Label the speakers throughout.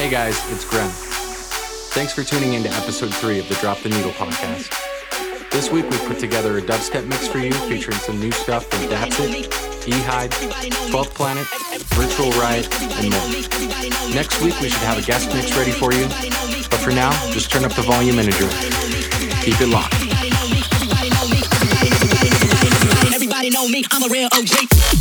Speaker 1: Hey guys, it's Grem. Thanks for tuning in to episode 3 of the Drop the Needle podcast. This week we put together a dubstep mix for you featuring some new stuff from Datsik, Ehide, 12th Planet, Virtual Riot, and more. Next week we should have a guest mix ready for you, but for now, just turn up the volume and enjoy. Keep it locked.
Speaker 2: Everybody know me, I'm a real OG.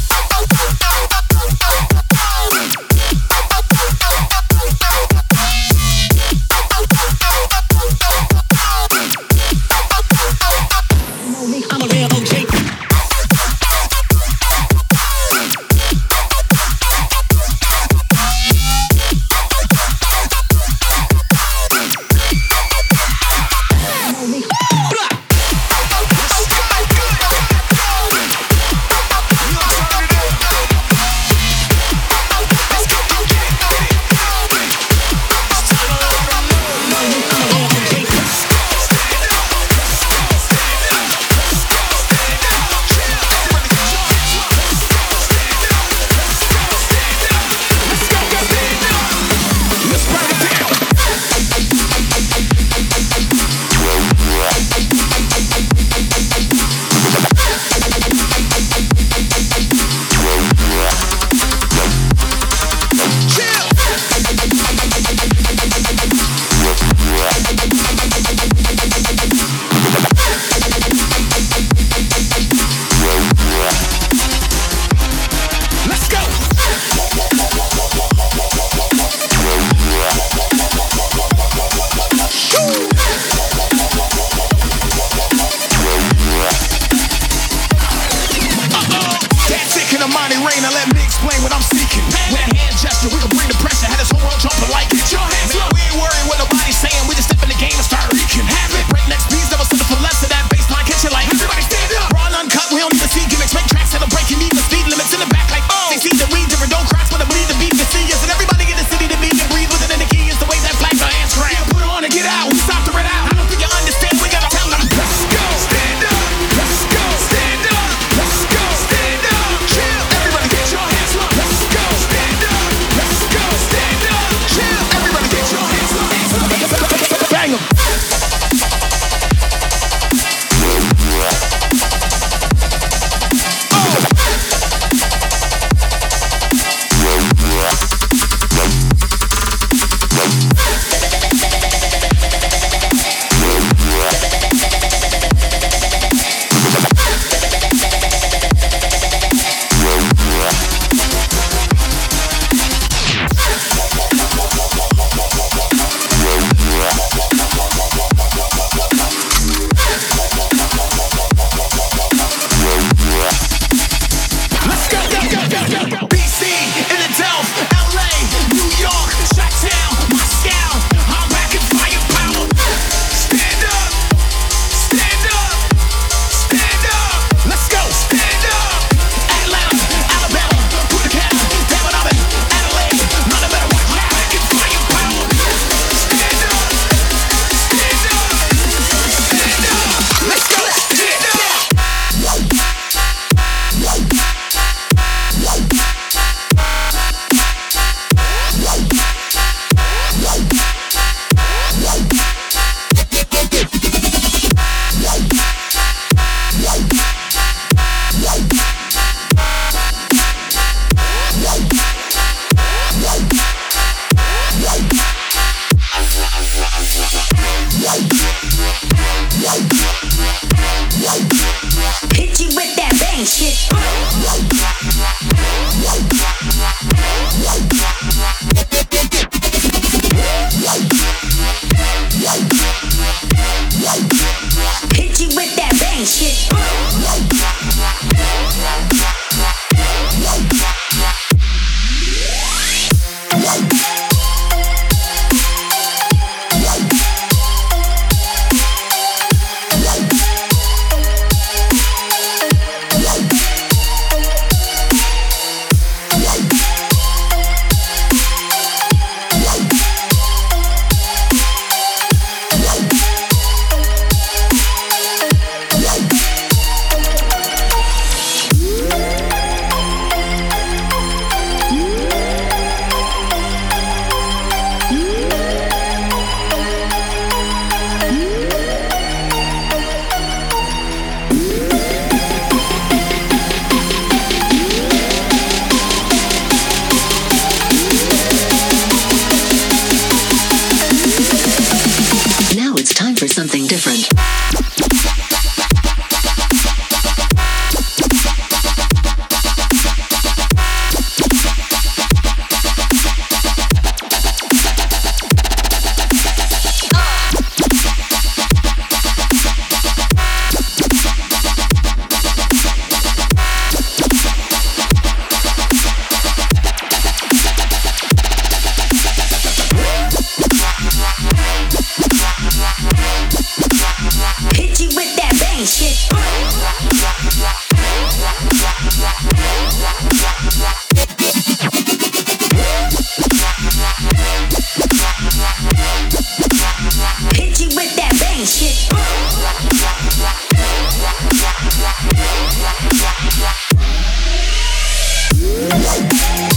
Speaker 3: Bye.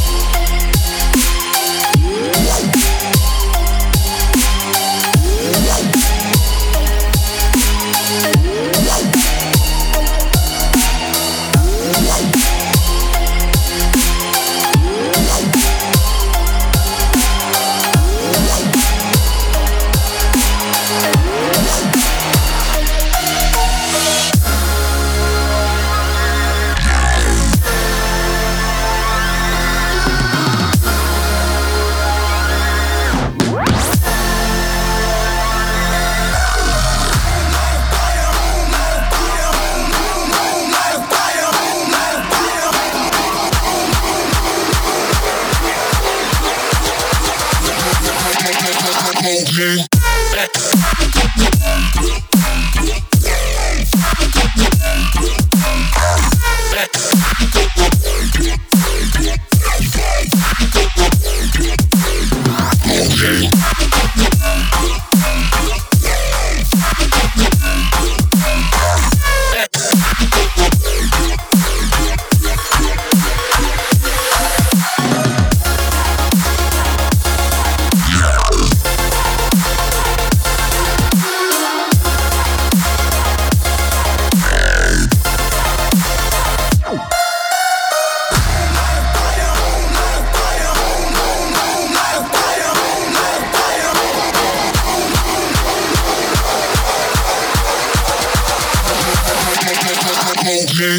Speaker 3: Hold me.
Speaker 4: I'm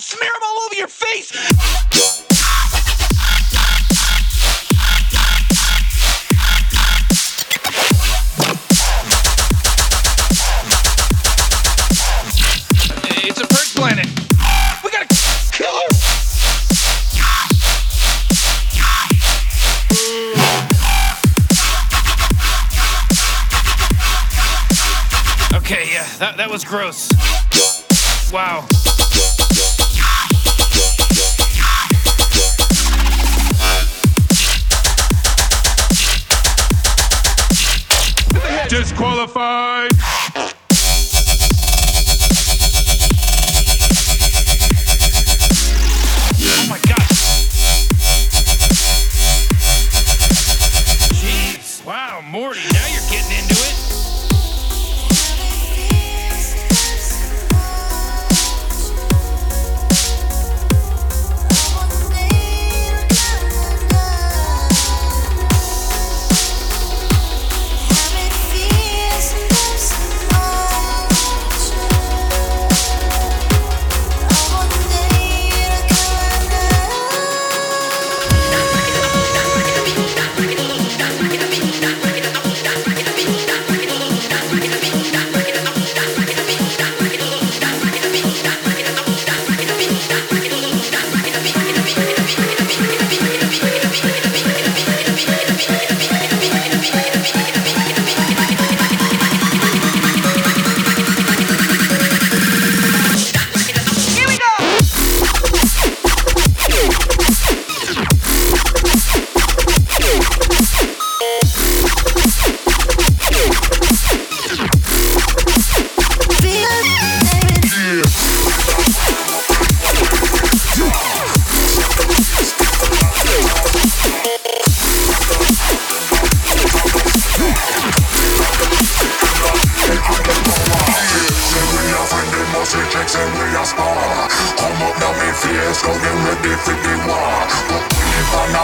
Speaker 4: and smear them all over your face. It's a purge planet. We gotta kill her. Okay, yeah, that, that was gross. Wow.
Speaker 5: Disqualified.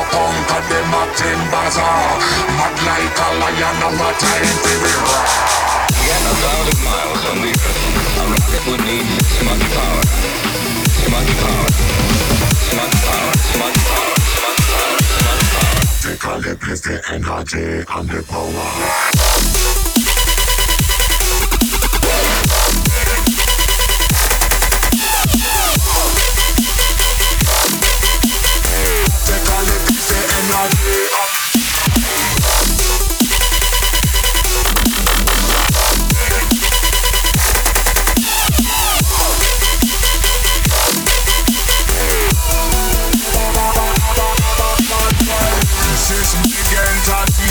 Speaker 4: Now
Speaker 6: conquer them at in bazaar, mad like a lion, now a time for the roar.
Speaker 5: Get a thousand miles on the earth. A rocket would need this much power. This much power. This much power. This much power. This much power. This much power.
Speaker 6: They call it the energy and the power.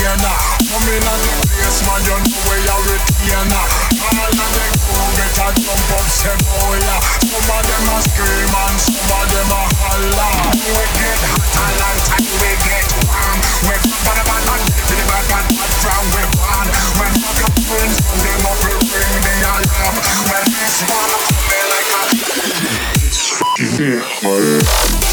Speaker 6: Entertainer. The crew better jump up, say a a holler. We get hot a we get. We bad bad bad, the bad bad bad from we born. When fuck your friends, them up will ring the. When this one come like a.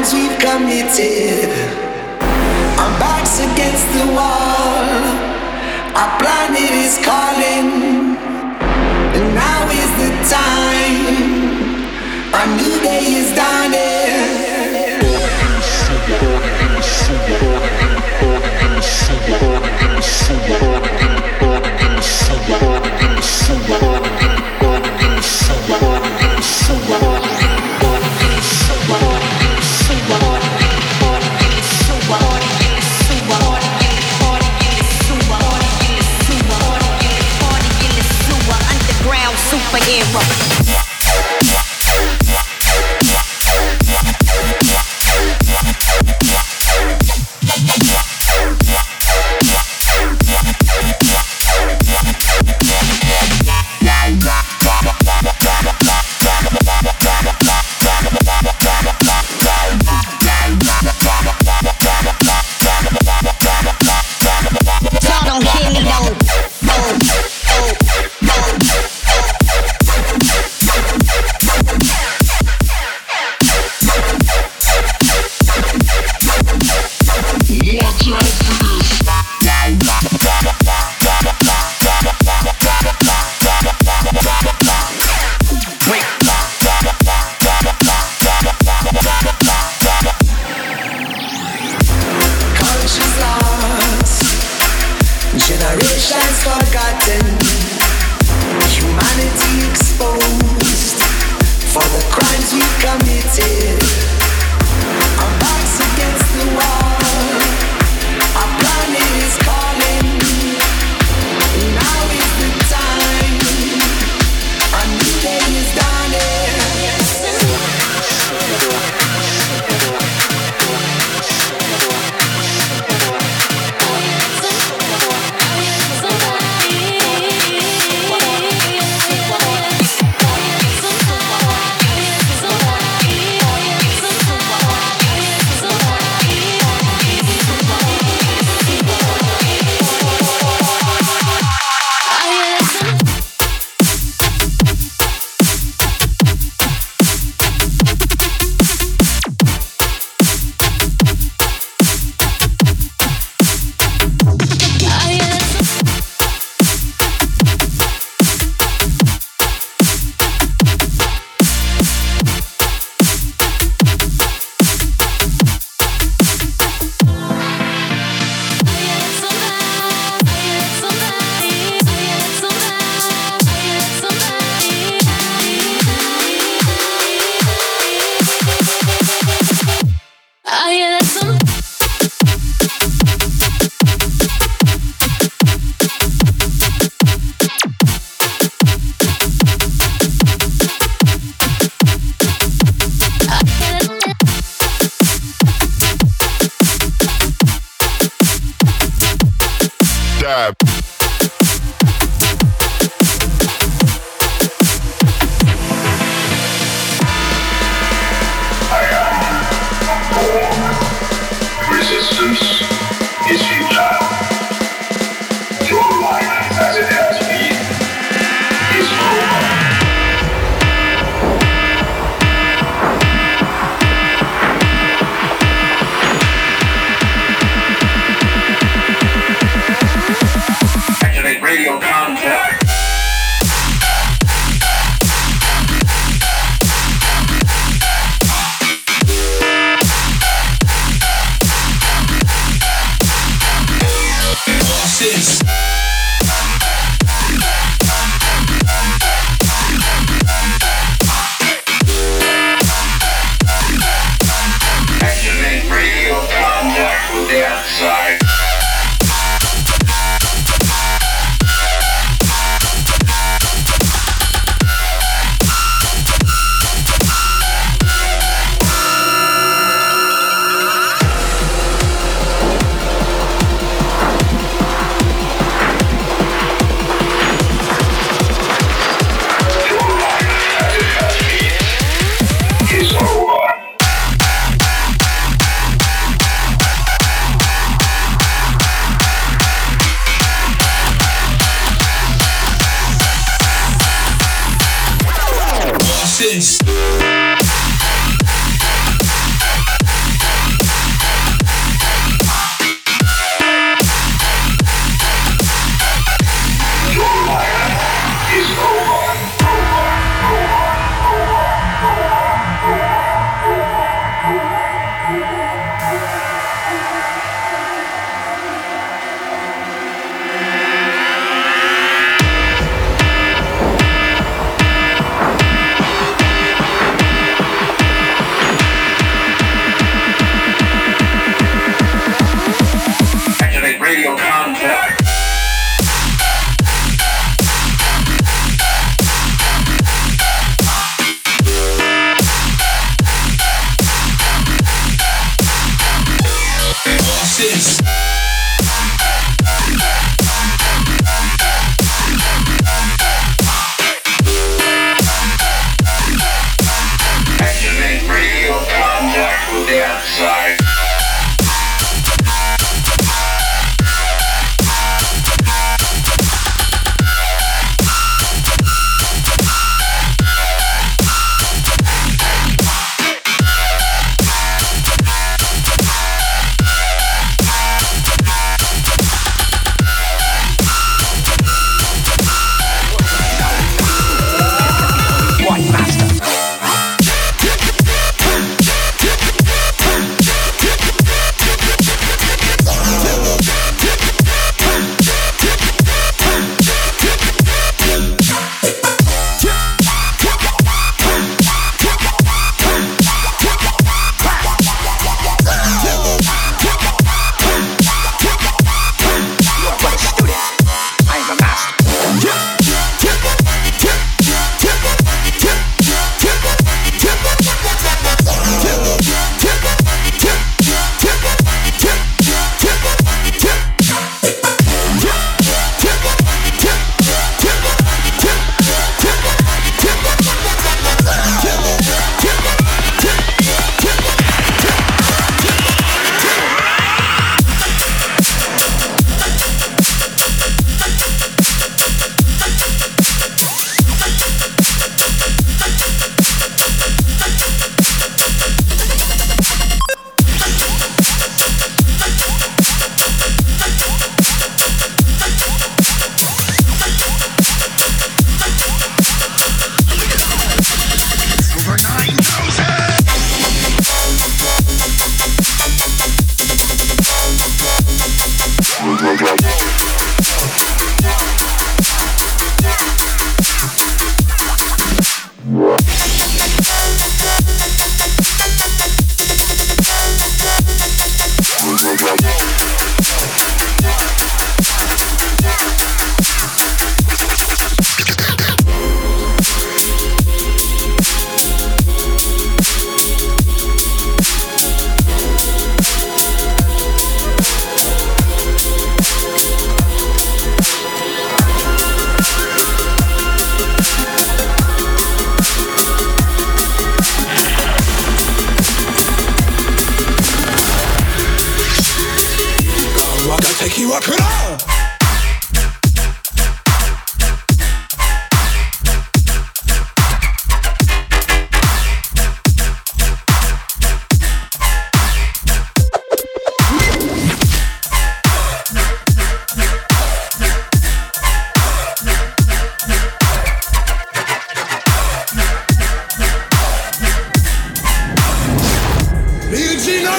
Speaker 7: crimes we've committed. Our backs against the wall, our planet is calling, and now is the time. Our new day is dawning.
Speaker 8: substance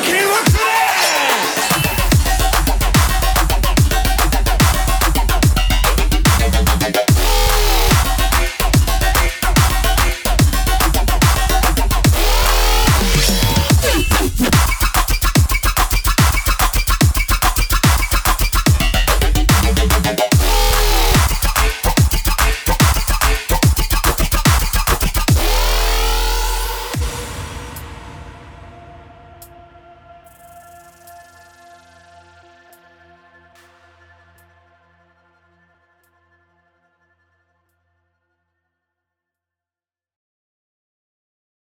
Speaker 8: What's up?